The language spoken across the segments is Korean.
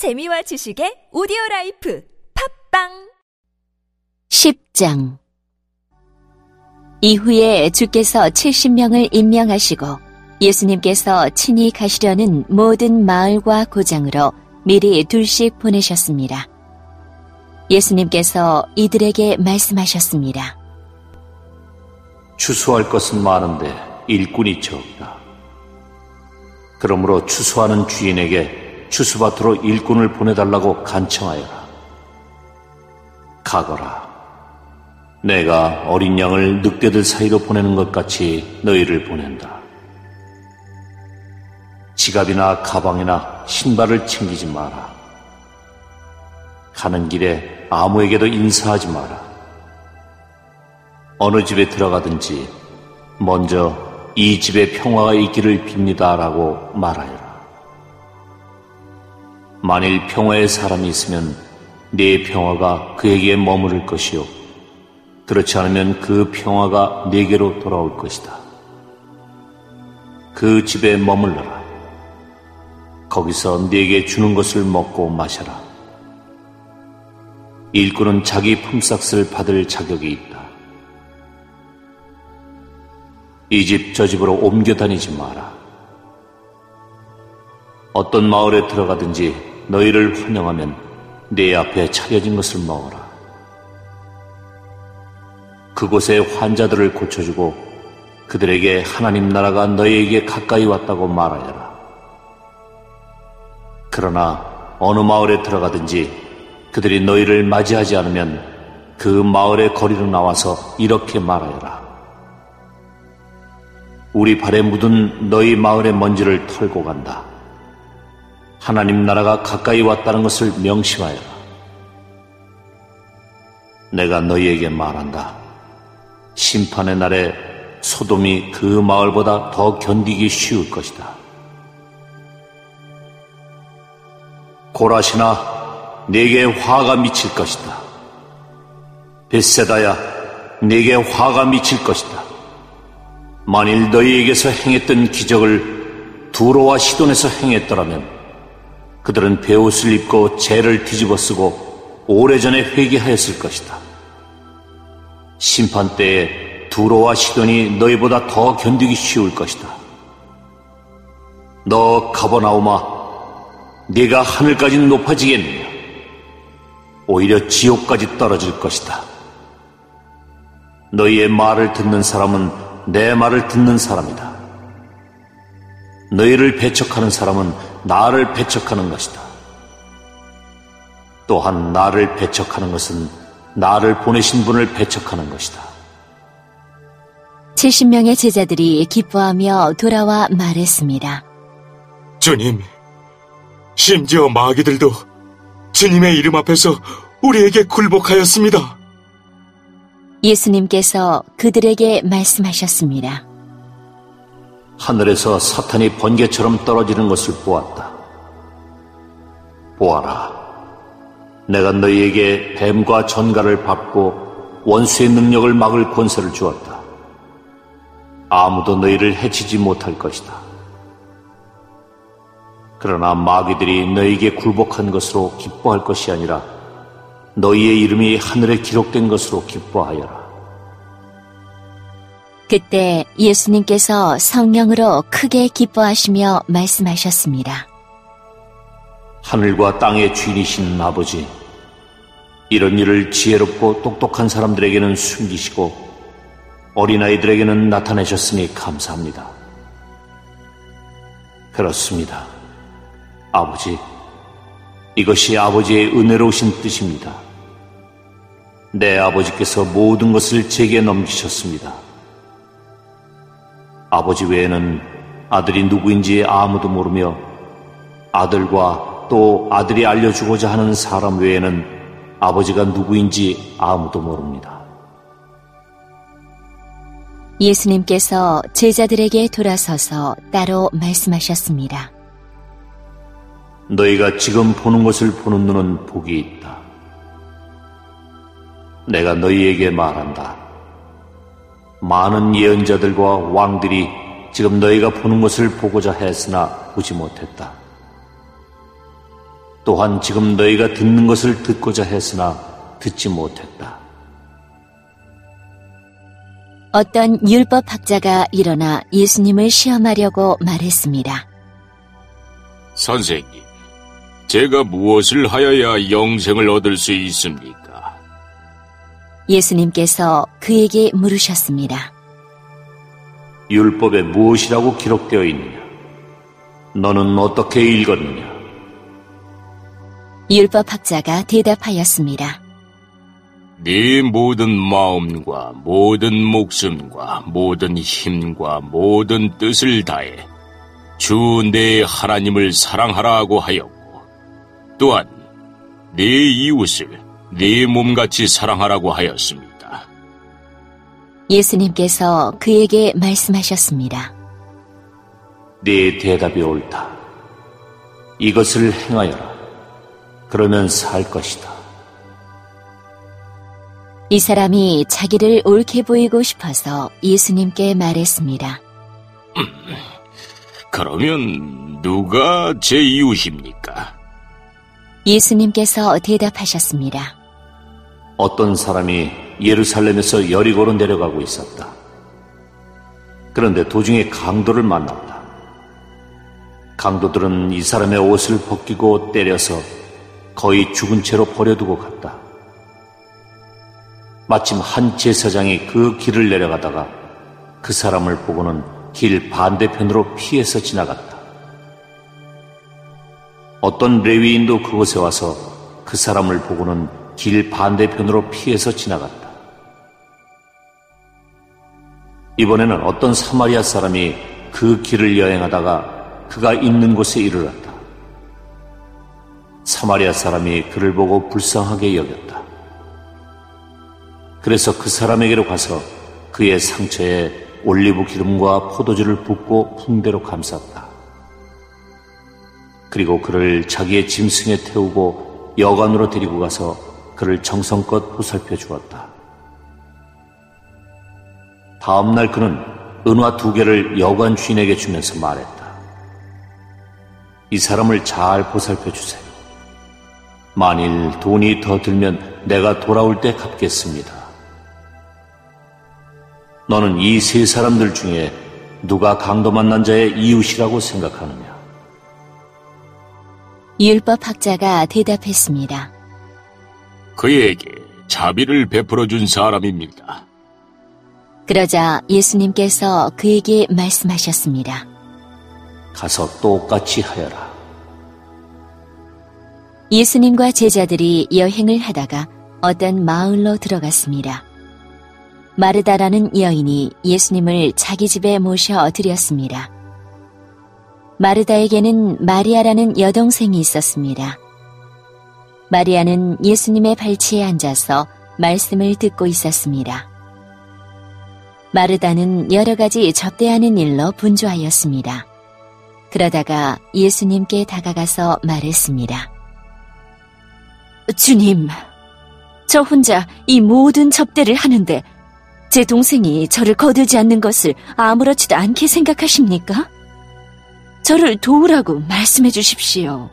재미와 지식의 오디오 life 팟빵 10장 이후에 주께서 70명을 임명하시고 예수님께서 친히 가시려는 모든 마을과 고장으로 미리 둘씩 보내셨습니다. 예수님께서 이들에게 말씀하셨습니다. 추수할 것은 많은데 일꾼이 적다. 그러므로 추수하는 주인에게 추수밭으로 일꾼을 보내달라고 간청하여라. 가거라. 내가 어린 양을 늑대들 사이로 보내는 것 같이 너희를 보낸다. 지갑이나 가방이나 신발을 챙기지 마라. 가는 길에 아무에게도 인사하지 마라. 어느 집에 들어가든지 먼저 이 집에 평화가 있기를 빕니다라고 말하여라. 만일 평화의 사람이 있으면 네 평화가 그에게 머무를 것이요. 그렇지 않으면 그 평화가 네게로 돌아올 것이다. 그 집에 머물러라. 거기서 네게 주는 것을 먹고 마셔라. 일꾼은 자기 품삯을 받을 자격이 있다. 이 집 저 집으로 옮겨 다니지 마라. 어떤 마을에 들어가든지 너희를 환영하면 네 앞에 차려진 것을 먹어라. 그곳의 환자들을 고쳐주고 그들에게 하나님 나라가 너희에게 가까이 왔다고 말하여라. 그러나 어느 마을에 들어가든지 그들이 너희를 맞이하지 않으면 그 마을의 거리로 나와서 이렇게 말하여라. 우리 발에 묻은 너희 마을의 먼지를 털고 간다. 하나님 나라가 가까이 왔다는 것을 명심하여라. 내가 너희에게 말한다. 심판의 날에 소돔이 그 마을보다 더 견디기 쉬울 것이다. 고라시나 내게 화가 미칠 것이다. 벳세다야, 내게 화가 미칠 것이다. 만일 너희에게서 행했던 기적을 두로와 시돈에서 행했더라면 그들은 베옷을 입고 죄를 뒤집어 쓰고 오래전에 회개하였을 것이다. 심판 때에 두로와 시돈이 너희보다 더 견디기 쉬울 것이다. 너 가버나오마, 네가 하늘까지 높아지겠느냐? 오히려 지옥까지 떨어질 것이다. 너희의 말을 듣는 사람은 내 말을 듣는 사람이다. 너희를 배척하는 사람은 나를 배척하는 것이다. 또한 나를 배척하는 것은 나를 보내신 분을 배척하는 것이다. 70명의 제자들이 기뻐하며 돌아와 말했습니다. 주님, 심지어 마귀들도 주님의 이름 앞에서 우리에게 굴복하였습니다. 예수님께서 그들에게 말씀하셨습니다. 하늘에서 사탄이 번개처럼 떨어지는 것을 보았다. 보아라. 내가 너희에게 뱀과 전갈을 밟고 원수의 능력을 막을 권세를 주었다. 아무도 너희를 해치지 못할 것이다. 그러나 마귀들이 너에게 굴복한 것으로 기뻐할 것이 아니라 너희의 이름이 하늘에 기록된 것으로 기뻐하여라. 그때 예수님께서 성령으로 크게 기뻐하시며 말씀하셨습니다. 하늘과 땅의 주인이신 아버지, 이런 일을 지혜롭고 똑똑한 사람들에게는 숨기시고 어린아이들에게는 나타내셨으니 감사합니다. 그렇습니다. 아버지, 이것이 아버지의 은혜로우신 뜻입니다. 내 아버지께서 모든 것을 제게 넘기셨습니다. 아버지 외에는 아들이 누구인지 아무도 모르며 아들과 또 아들이 알려주고자 하는 사람 외에는 아버지가 누구인지 아무도 모릅니다. 예수님께서 제자들에게 돌아서서 따로 말씀하셨습니다. 너희가 지금 보는 것을 보는 눈은 복이 있다. 내가 너희에게 말한다. 많은 예언자들과 왕들이 지금 너희가 보는 것을 보고자 했으나 보지 못했다. 또한 지금 너희가 듣는 것을 듣고자 했으나 듣지 못했다. 어떤 율법 학자가 일어나 예수님을 시험하려고 말했습니다. 선생님, 제가 무엇을 하여야 영생을 얻을 수 있습니까? 예수님께서 그에게 물으셨습니다. 율법에 무엇이라고 기록되어 있느냐? 너는 어떻게 읽었느냐? 율법학자가 대답하였습니다. 네 모든 마음과 모든 목숨과 모든 힘과 모든 뜻을 다해 주 내 하나님을 사랑하라고 하였고 또한 네 이웃을 네 몸같이 사랑하라고 하였습니다. 예수님께서 그에게 말씀하셨습니다. 네 대답이 옳다. 이것을 행하여라. 그러면 살 것이다. 이 사람이 자기를 옳게 보이고 싶어서 예수님께 말했습니다. 그러면 누가 제 이웃입니까? 예수님께서 대답하셨습니다. 어떤 사람이 예루살렘에서 여리고로 내려가고 있었다. 그런데 도중에 강도를 만났다. 강도들은 이 사람의 옷을 벗기고 때려서 거의 죽은 채로 버려두고 갔다. 마침 한 제사장이 그 길을 내려가다가 그 사람을 보고는 길 반대편으로 피해서 지나갔다. 어떤 레위인도 그곳에 와서 그 사람을 보고는 길 반대편으로 피해서 지나갔다. 이번에는 어떤 사마리아 사람이 그 길을 여행하다가 그가 있는 곳에 이르렀다. 사마리아 사람이 그를 보고 불쌍하게 여겼다. 그래서 그 사람에게로 가서 그의 상처에 올리브 기름과 포도주를 붓고 붕대로 감쌌다. 그리고 그를 자기의 짐승에 태우고 여관으로 데리고 가서 그를 정성껏 보살펴 주었다. 다음 날 그는 은화 두 개를 여관 주인에게 주면서 말했다. 이 사람을 잘 보살펴 주세요. 만일 돈이 더 들면 내가 돌아올 때 갚겠습니다. 너는 이 세 사람들 중에 누가 강도 만난 자의 이웃이라고 생각하느냐? 율법 학자가 대답했습니다. 그에게 자비를 베풀어 준 사람입니다. 그러자 예수님께서 그에게 말씀하셨습니다. 가서 똑같이 하여라. 예수님과 제자들이 여행을 하다가 어떤 마을로 들어갔습니다. 마르다라는 여인이 예수님을 자기 집에 모셔 드렸습니다. 마르다에게는 마리아라는 여동생이 있었습니다. 마리아는 예수님의 발치에 앉아서 말씀을 듣고 있었습니다. 마르다는 여러 가지 접대하는 일로 분주하였습니다. 그러다가 예수님께 다가가서 말했습니다. 주님, 저 혼자 이 모든 접대를 하는데 제 동생이 저를 거두지 않는 것을 아무렇지도 않게 생각하십니까? 저를 도우라고 말씀해 주십시오.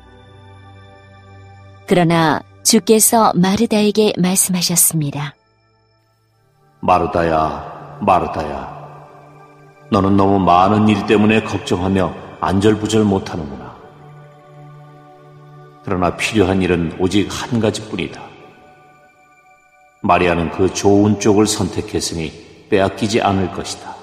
그러나 주께서 마르다에게 말씀하셨습니다. 마르다야, 마르다야. 너는 너무 많은 일 때문에 걱정하며 안절부절 못하는구나. 그러나 필요한 일은 오직 한 가지뿐이다. 마리아는 그 좋은 쪽을 선택했으니 빼앗기지 않을 것이다.